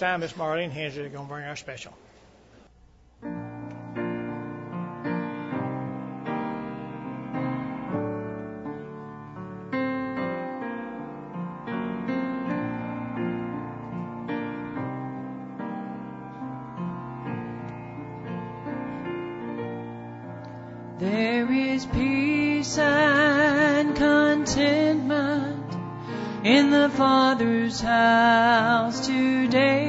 time, Miss Marlene Hensley going to bring our special. There is peace and contentment in the Father's house today.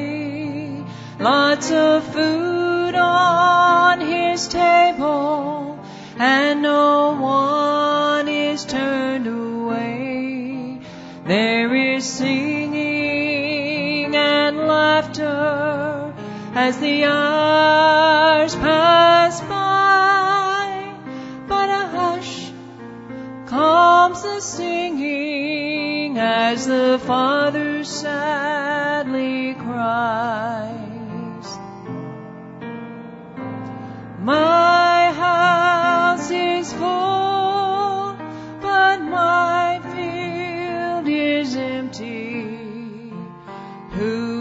Lots of food on His table and no one is turned away. There is singing and laughter as the hours pass by. But a hush comes the singing as the Father Who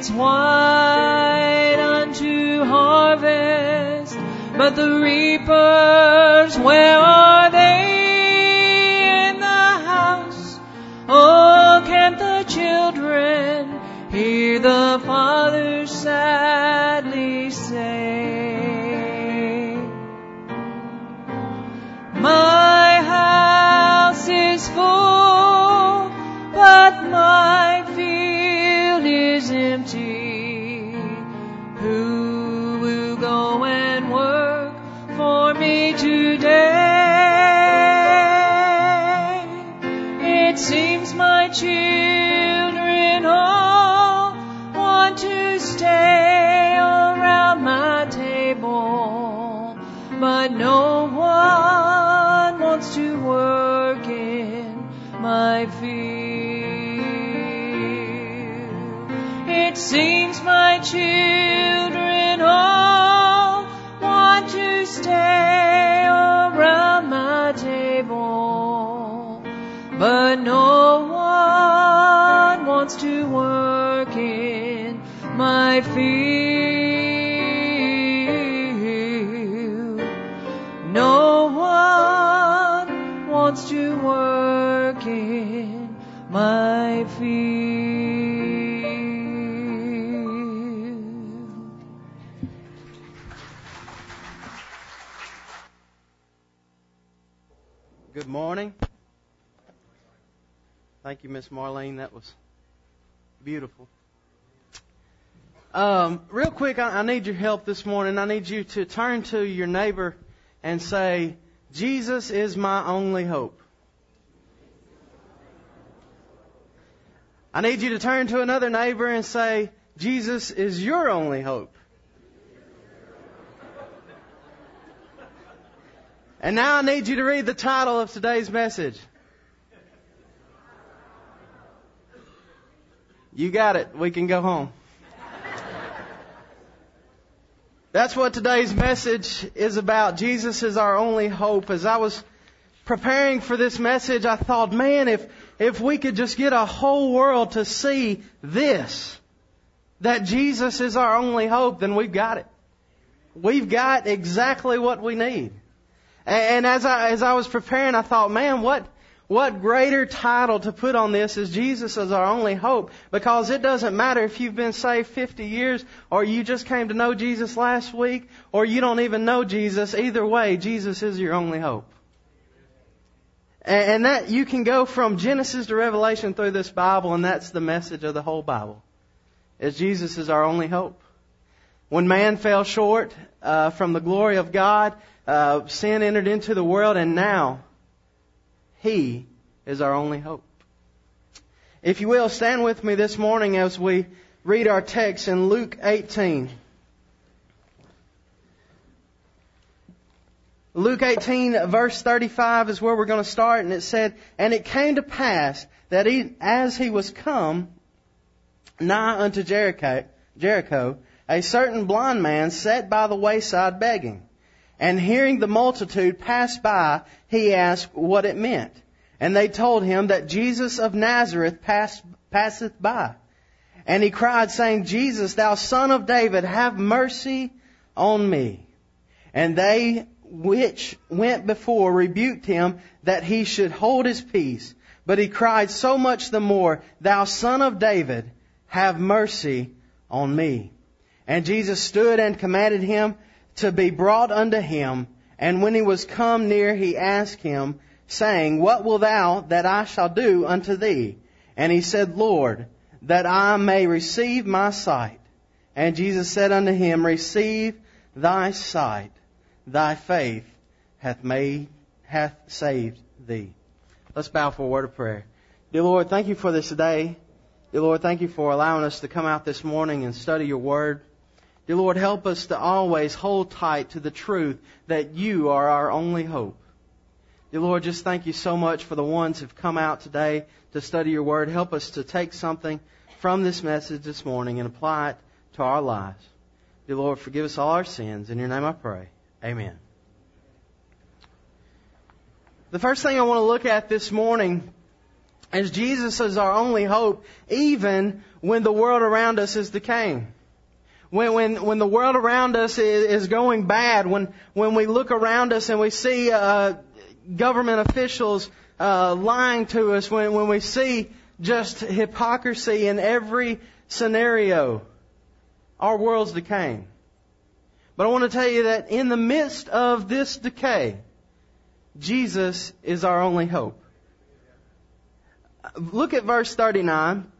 it's white unto harvest. But the reapers, where my field. No one wants to work in my field. Good morning. Thank you, Miss Marlene. That was beautiful. Um, real quick, I, I need your help this morning. I need you to turn to your neighbor and say, Jesus is my only hope. I need you to turn to another neighbor and say, Jesus is your only hope. And now I need you to read the title of today's message. You got it. We can go home. That's what today's message is about. Jesus is our only hope. As I was preparing for this message, I thought, man, if, if we could just get a whole world to see this, that Jesus is our only hope, then we've got it. We've got exactly what we need. And as I, as I was preparing, I thought, man, what, what greater title to put on this is Jesus is our only hope. Because it doesn't matter if you've been saved 50 years, or you just came to know Jesus last week, or you don't even know Jesus. Either way, Jesus is your only hope. And that you can go from Genesis to Revelation through this Bible, and that's the message of the whole Bible. Is Jesus is our only hope. When man fell short uh, from the glory of God, uh, sin entered into the world, and now He is our only hope. If you will, stand with me this morning as we read our text in Luke 18. Luke 18 verse 35 is where we're going to start and it said, And it came to pass that he, as he was come nigh unto Jericho, Jericho, a certain blind man sat by the wayside begging. And hearing the multitude pass by, he asked what it meant. And they told him that Jesus of Nazareth pass, passeth by. And he cried, saying, Jesus, thou son of David, have mercy on me. And they which went before rebuked him that he should hold his peace. But he cried so much the more, Thou son of David, have mercy on me. And Jesus stood and commanded him to be brought unto him. And when he was come near, he asked him, saying, What will thou that I shall do unto thee? And he said, Lord, that I may receive my sight. And Jesus said unto him, Receive thy sight thy faith hath made, hath saved thee. Let's bow for a word of prayer. Dear Lord, thank you for this day. Dear Lord, thank you for allowing us to come out this morning and study your word. Dear Lord, help us to always hold tight to the truth that you are our only hope. Dear Lord, just thank you so much for the ones who've come out today to study your word. Help us to take something from this message this morning and apply it to our lives. Dear Lord, forgive us all our sins. In your name I pray. Amen. The first thing I want to look at this morning is Jesus is our only hope, even when the world around us is decaying. When, when, when the world around us is, is going bad, when, when we look around us and we see uh, government officials uh, lying to us, when, when we see just hypocrisy in every scenario, our world's decaying. But I want to tell you that in the midst of this decay, Jesus is our only hope. Look at verse 39.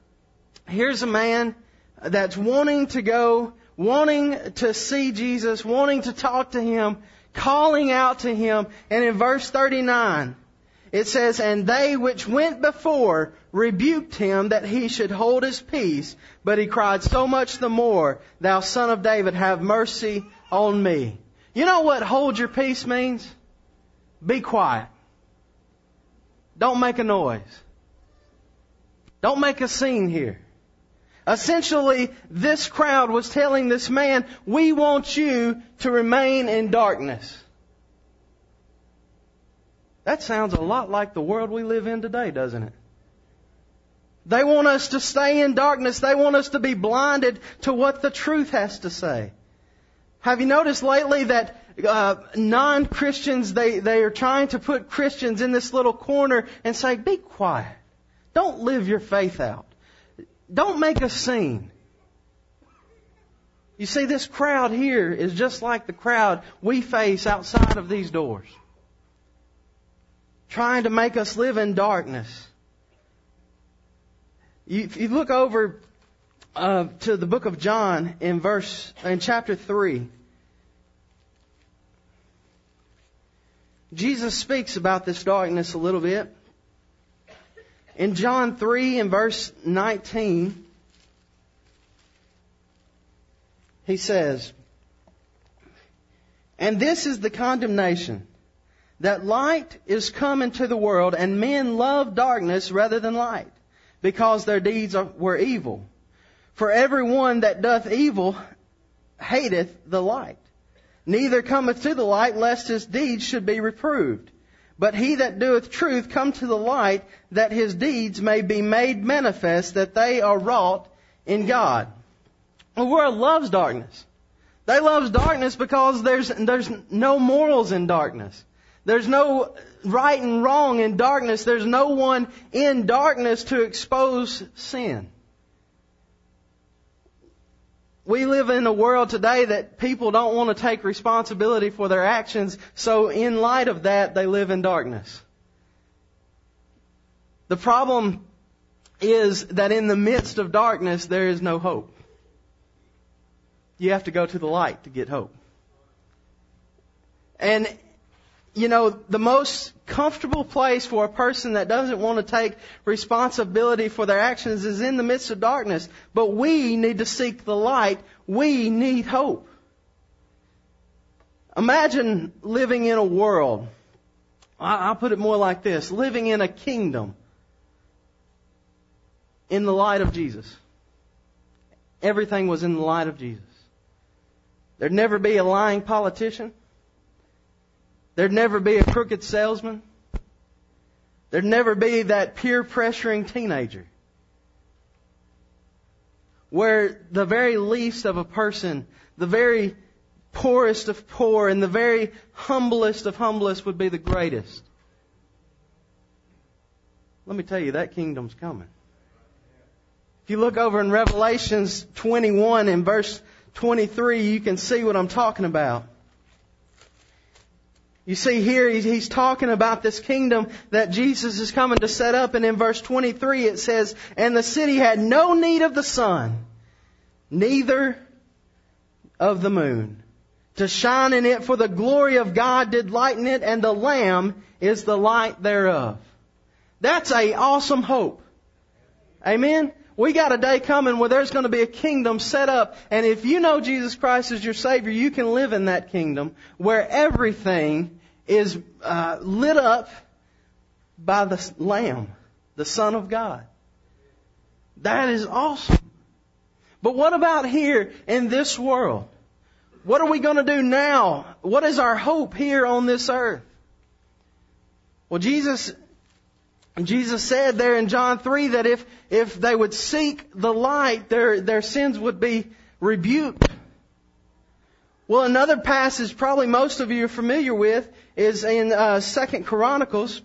Here's a man that's wanting to go, wanting to see Jesus, wanting to talk to him, calling out to him. And in verse 39, it says, And they which went before rebuked him that he should hold his peace, but he cried so much the more, Thou son of David, have mercy on me. You know what hold your peace means? Be quiet. Don't make a noise. Don't make a scene here. Essentially, this crowd was telling this man, we want you to remain in darkness. That sounds a lot like the world we live in today, doesn't it? They want us to stay in darkness. They want us to be blinded to what the truth has to say. Have you noticed lately that uh, non-Christians, they, they are trying to put Christians in this little corner and say, be quiet. Don't live your faith out. Don't make a scene. You see, this crowd here is just like the crowd we face outside of these doors. Trying to make us live in darkness. You, if you look over uh, to the book of John in verse in chapter three. Jesus speaks about this darkness a little bit. In John 3 and verse 19, he says, And this is the condemnation, that light is come into the world, and men love darkness rather than light, because their deeds are, were evil. For every one that doth evil hateth the light, neither cometh to the light lest his deeds should be reproved. But he that doeth truth come to the light that his deeds may be made manifest that they are wrought in God. The world loves darkness. They love darkness because there's, there's no morals in darkness. There's no right and wrong in darkness. There's no one in darkness to expose sin. We live in a world today that people don't want to take responsibility for their actions, so in light of that, they live in darkness. The problem is that in the midst of darkness, there is no hope. You have to go to the light to get hope. And, you know, the most comfortable place for a person that doesn't want to take responsibility for their actions is in the midst of darkness. But we need to seek the light. We need hope. Imagine living in a world. I'll put it more like this. Living in a kingdom in the light of Jesus. Everything was in the light of Jesus. There'd never be a lying politician. There'd never be a crooked salesman. There'd never be that peer pressuring teenager. Where the very least of a person, the very poorest of poor, and the very humblest of humblest would be the greatest. Let me tell you, that kingdom's coming. If you look over in Revelations 21 in verse 23, you can see what I'm talking about. You see here, he's talking about this kingdom that Jesus is coming to set up, and in verse 23 it says, And the city had no need of the sun, neither of the moon, to shine in it, for the glory of God did lighten it, and the Lamb is the light thereof. That's a awesome hope. Amen? We got a day coming where there's going to be a kingdom set up, and if you know Jesus Christ as your Savior, you can live in that kingdom where everything is uh, lit up by the Lamb, the Son of God. That is awesome. But what about here in this world? What are we going to do now? What is our hope here on this earth? Well, Jesus Jesus said there in John 3 that if, if they would seek the light, their, their sins would be rebuked. Well, another passage probably most of you are familiar with is in uh, Second Chronicles.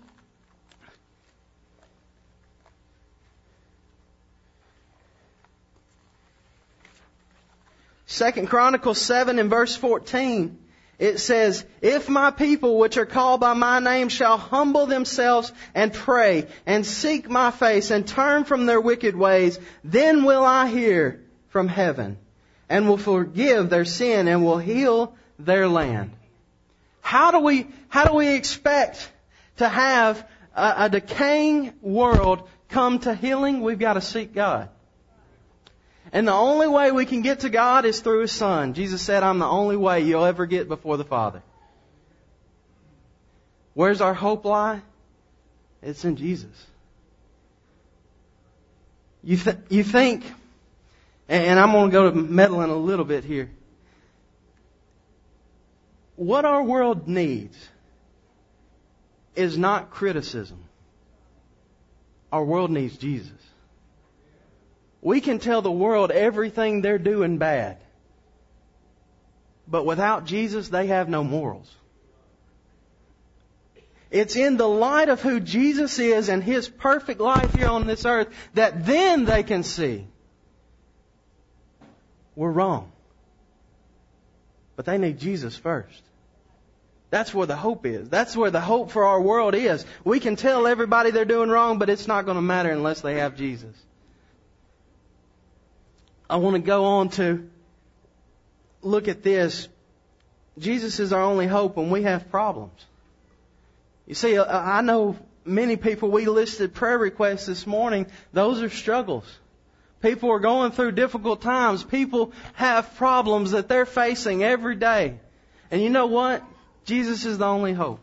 Second Chronicles 7 and verse 14. It says, If my people which are called by my name shall humble themselves and pray and seek my face and turn from their wicked ways, then will I hear from heaven and will forgive their sin and will heal their land. How do we, how do we expect to have a, a decaying world come to healing? We've got to seek God. And the only way we can get to God is through His Son. Jesus said, I'm the only way you'll ever get before the Father. Where's our hope lie? It's in Jesus. You, th- you think, and I'm going to go to meddling a little bit here. What our world needs is not criticism. Our world needs Jesus. We can tell the world everything they're doing bad. But without Jesus, they have no morals. It's in the light of who Jesus is and His perfect life here on this earth that then they can see we're wrong. But they need Jesus first. That's where the hope is. That's where the hope for our world is. We can tell everybody they're doing wrong, but it's not going to matter unless they have Jesus. I want to go on to look at this. Jesus is our only hope when we have problems. You see, I know many people, we listed prayer requests this morning. Those are struggles. People are going through difficult times. People have problems that they're facing every day. And you know what? Jesus is the only hope.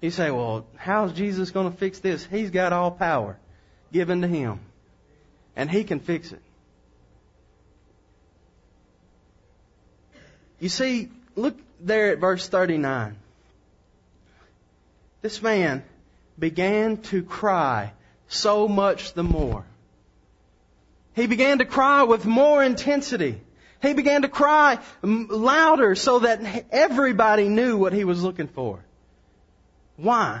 You say, well, how's Jesus going to fix this? He's got all power given to him. And he can fix it. You see, look there at verse 39. This man began to cry so much the more. He began to cry with more intensity. He began to cry louder so that everybody knew what he was looking for. Why?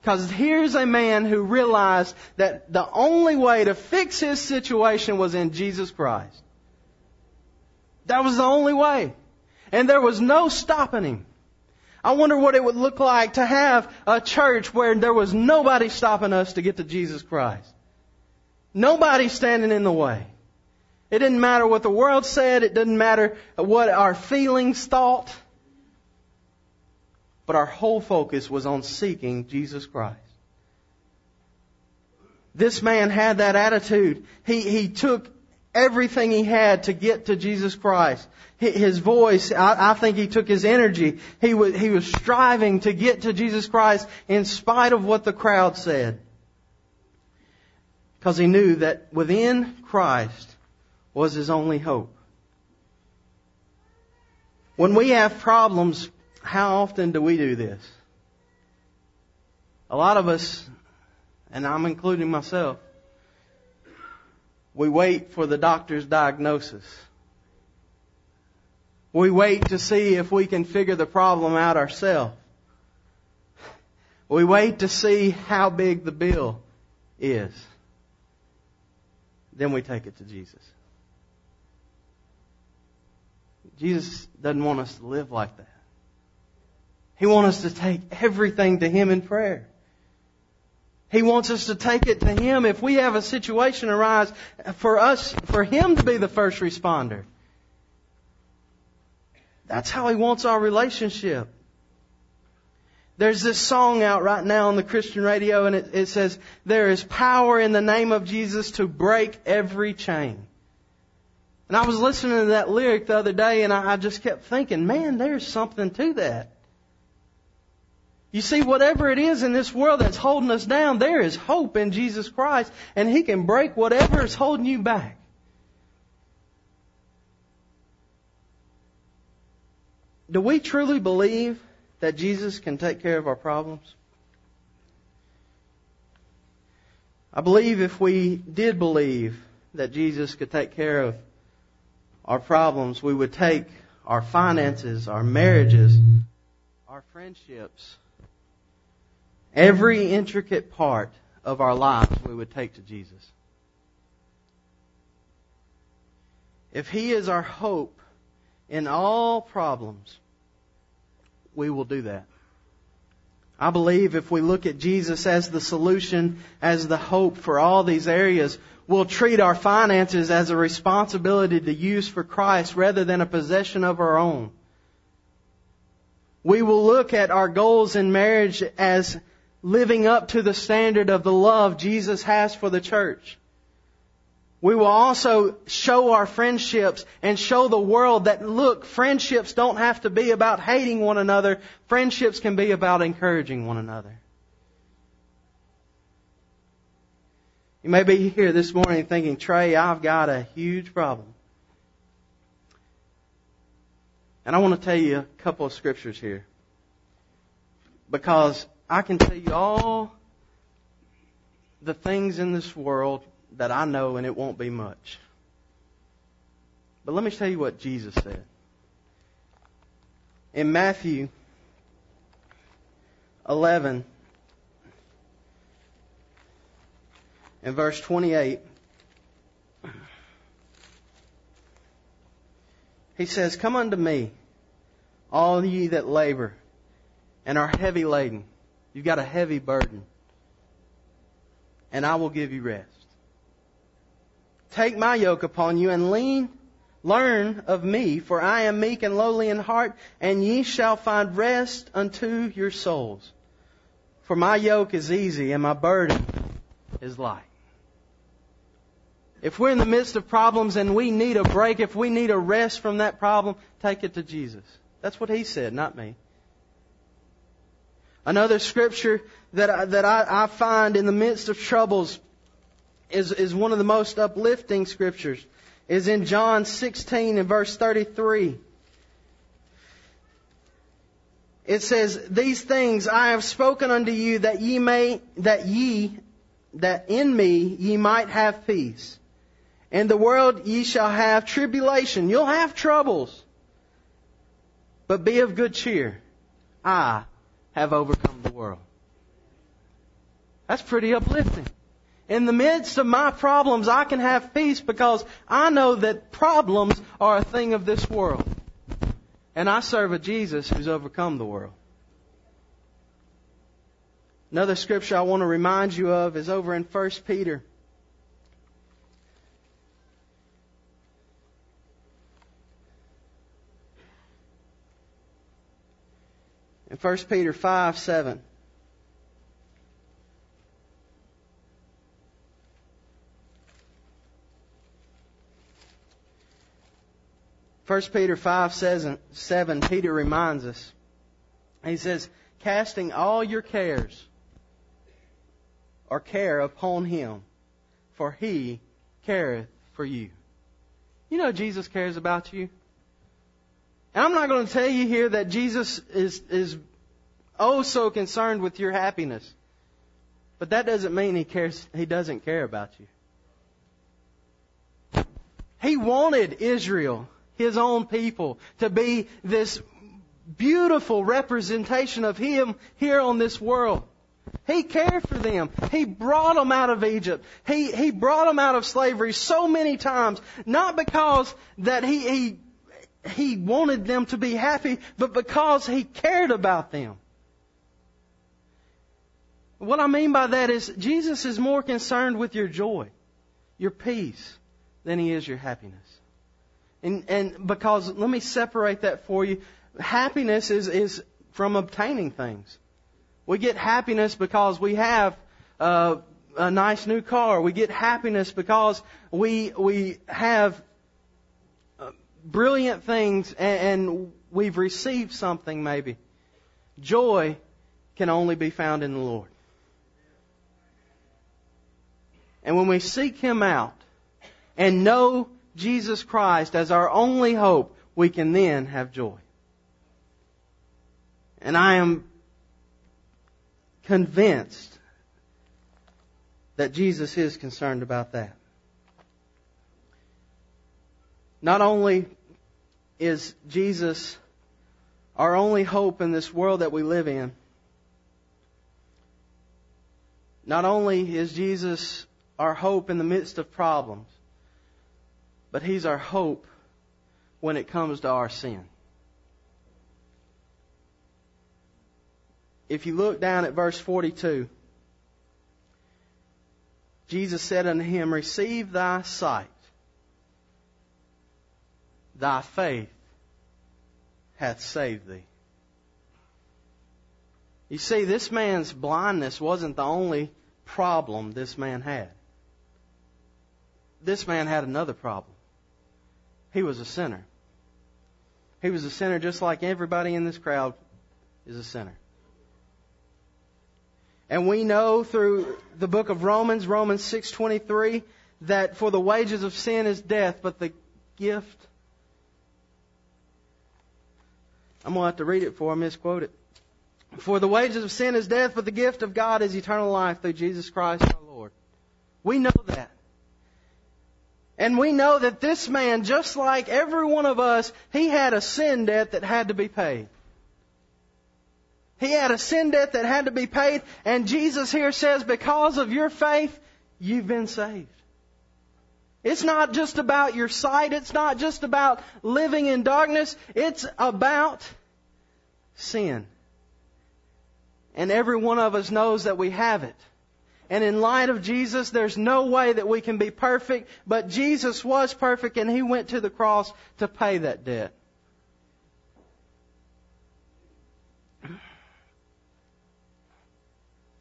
Because here's a man who realized that the only way to fix his situation was in Jesus Christ. That was the only way. And there was no stopping him. I wonder what it would look like to have a church where there was nobody stopping us to get to Jesus Christ. Nobody standing in the way. It didn't matter what the world said. It didn't matter what our feelings thought. But our whole focus was on seeking Jesus Christ. This man had that attitude. He, he took everything he had to get to Jesus Christ. His voice, I, I think he took his energy. He was, he was striving to get to Jesus Christ in spite of what the crowd said. Because he knew that within Christ was his only hope. When we have problems, how often do we do this? A lot of us, and I'm including myself, we wait for the doctor's diagnosis. We wait to see if we can figure the problem out ourselves. We wait to see how big the bill is. Then we take it to Jesus. Jesus doesn't want us to live like that. He wants us to take everything to Him in prayer. He wants us to take it to Him if we have a situation arise for us, for Him to be the first responder. That's how He wants our relationship. There's this song out right now on the Christian radio and it, it says, there is power in the name of Jesus to break every chain. And I was listening to that lyric the other day and I, I just kept thinking, man, there's something to that. You see, whatever it is in this world that's holding us down, there is hope in Jesus Christ, and He can break whatever is holding you back. Do we truly believe that Jesus can take care of our problems? I believe if we did believe that Jesus could take care of our problems, we would take our finances, our marriages, our friendships, Every intricate part of our lives we would take to Jesus. If He is our hope in all problems, we will do that. I believe if we look at Jesus as the solution, as the hope for all these areas, we'll treat our finances as a responsibility to use for Christ rather than a possession of our own. We will look at our goals in marriage as living up to the standard of the love Jesus has for the church. We will also show our friendships and show the world that look, friendships don't have to be about hating one another. Friendships can be about encouraging one another. You may be here this morning thinking, Trey, I've got a huge problem. And I want to tell you a couple of scriptures here. Because I can tell you all the things in this world that I know, and it won't be much. But let me tell you what Jesus said. In Matthew 11, in verse 28, he says, Come unto me, all ye that labor and are heavy laden, You've got a heavy burden. And I will give you rest. Take my yoke upon you and lean, learn of me, for I am meek and lowly in heart, and ye shall find rest unto your souls. For my yoke is easy and my burden is light. If we're in the midst of problems and we need a break, if we need a rest from that problem, take it to Jesus. That's what he said, not me. Another scripture that I, that I, I find in the midst of troubles is, is one of the most uplifting scriptures. Is in John 16 and verse 33. It says, These things I have spoken unto you that ye may, that ye, that in me ye might have peace. In the world ye shall have tribulation. You'll have troubles. But be of good cheer. I have overcome the world. That's pretty uplifting. In the midst of my problems, I can have peace because I know that problems are a thing of this world. And I serve a Jesus who's overcome the world. Another scripture I want to remind you of is over in 1 Peter. In 1 Peter 5 7. First Peter 5 says, 7, Peter reminds us. He says, casting all your cares or care upon him, for he careth for you. You know Jesus cares about you. And I'm not going to tell you here that Jesus is, is oh so concerned with your happiness. But that doesn't mean he cares, he doesn't care about you. He wanted Israel his own people, to be this beautiful representation of Him here on this world. He cared for them. He brought them out of Egypt. He, he brought them out of slavery so many times, not because that he, he, he wanted them to be happy, but because He cared about them. What I mean by that is Jesus is more concerned with your joy, your peace, than He is your happiness. And, and because, let me separate that for you. Happiness is, is from obtaining things. We get happiness because we have uh, a nice new car. We get happiness because we, we have uh, brilliant things and, and we've received something maybe. Joy can only be found in the Lord. And when we seek Him out and know Jesus Christ as our only hope, we can then have joy. And I am convinced that Jesus is concerned about that. Not only is Jesus our only hope in this world that we live in, not only is Jesus our hope in the midst of problems, but He's our hope when it comes to our sin. If you look down at verse 42, Jesus said unto him, Receive thy sight. Thy faith hath saved thee. You see, this man's blindness wasn't the only problem this man had. This man had another problem. He was a sinner. He was a sinner just like everybody in this crowd is a sinner. And we know through the book of Romans, Romans 6:23, that for the wages of sin is death, but the gift I'm going to have to read it for I misquote it. For the wages of sin is death, but the gift of God is eternal life through Jesus Christ our Lord. We know that. And we know that this man, just like every one of us, he had a sin debt that had to be paid. He had a sin debt that had to be paid, and Jesus here says, because of your faith, you've been saved. It's not just about your sight. It's not just about living in darkness. It's about sin. And every one of us knows that we have it. And in light of Jesus, there's no way that we can be perfect, but Jesus was perfect and He went to the cross to pay that debt.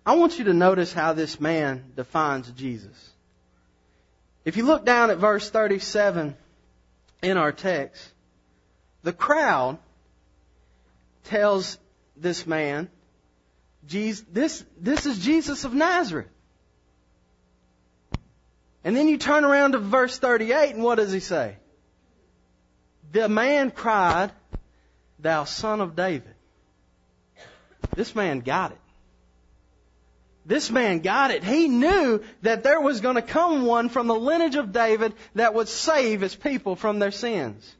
I want you to notice how this man defines Jesus. If you look down at verse 37 in our text, the crowd tells this man, this, this is Jesus of Nazareth. And then you turn around to verse 38 and what does he say? The man cried, Thou son of David. This man got it. This man got it. He knew that there was going to come one from the lineage of David that would save his people from their sins.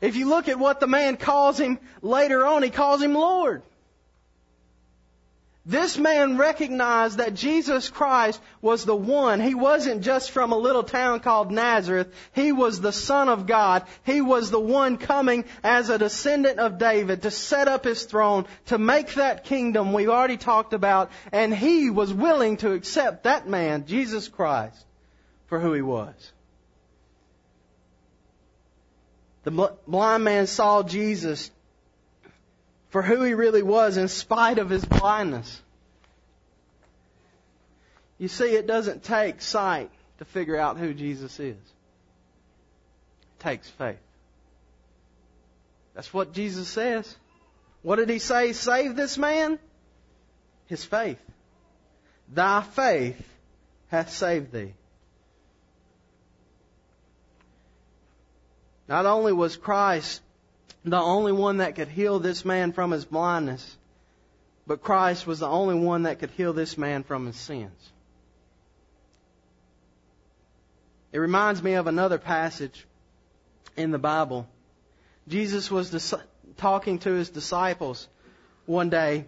If you look at what the man calls him later on, he calls him Lord. This man recognized that Jesus Christ was the one. He wasn't just from a little town called Nazareth. He was the Son of God. He was the one coming as a descendant of David to set up his throne, to make that kingdom we've already talked about. And he was willing to accept that man, Jesus Christ, for who he was. The blind man saw Jesus for who he really was in spite of his blindness. You see, it doesn't take sight to figure out who Jesus is. It takes faith. That's what Jesus says. What did he say? Save this man? His faith. Thy faith hath saved thee. Not only was Christ the only one that could heal this man from his blindness, but Christ was the only one that could heal this man from his sins. It reminds me of another passage in the Bible. Jesus was talking to his disciples one day,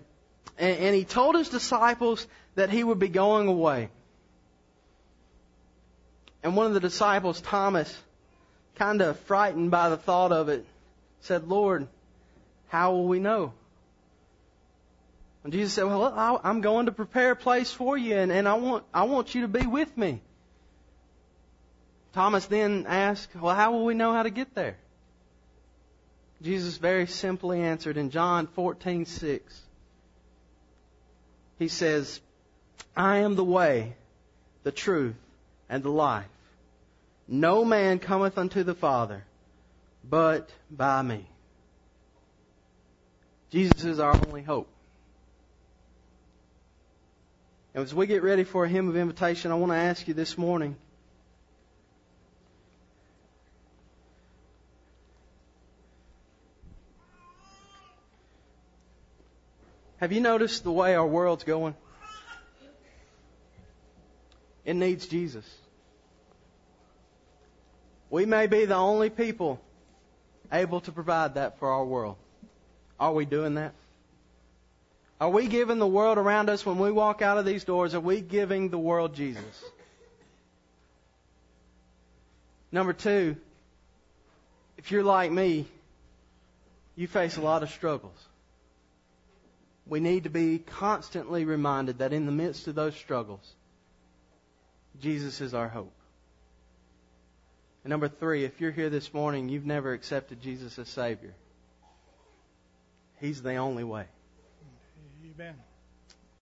and he told his disciples that he would be going away. And one of the disciples, Thomas, kind of frightened by the thought of it, said, Lord, how will we know? And Jesus said, Well, I'm going to prepare a place for you, and, and I want I want you to be with me. Thomas then asked, Well, how will we know how to get there? Jesus very simply answered in John 14:6. He says, I am the way, the truth, and the life. No man cometh unto the Father but by me. Jesus is our only hope. And as we get ready for a hymn of invitation, I want to ask you this morning. Have you noticed the way our world's going? It needs Jesus. We may be the only people able to provide that for our world. Are we doing that? Are we giving the world around us when we walk out of these doors? Are we giving the world Jesus? Number two, if you're like me, you face a lot of struggles. We need to be constantly reminded that in the midst of those struggles, Jesus is our hope. And number three, if you're here this morning, you've never accepted Jesus as Savior. He's the only way. Amen.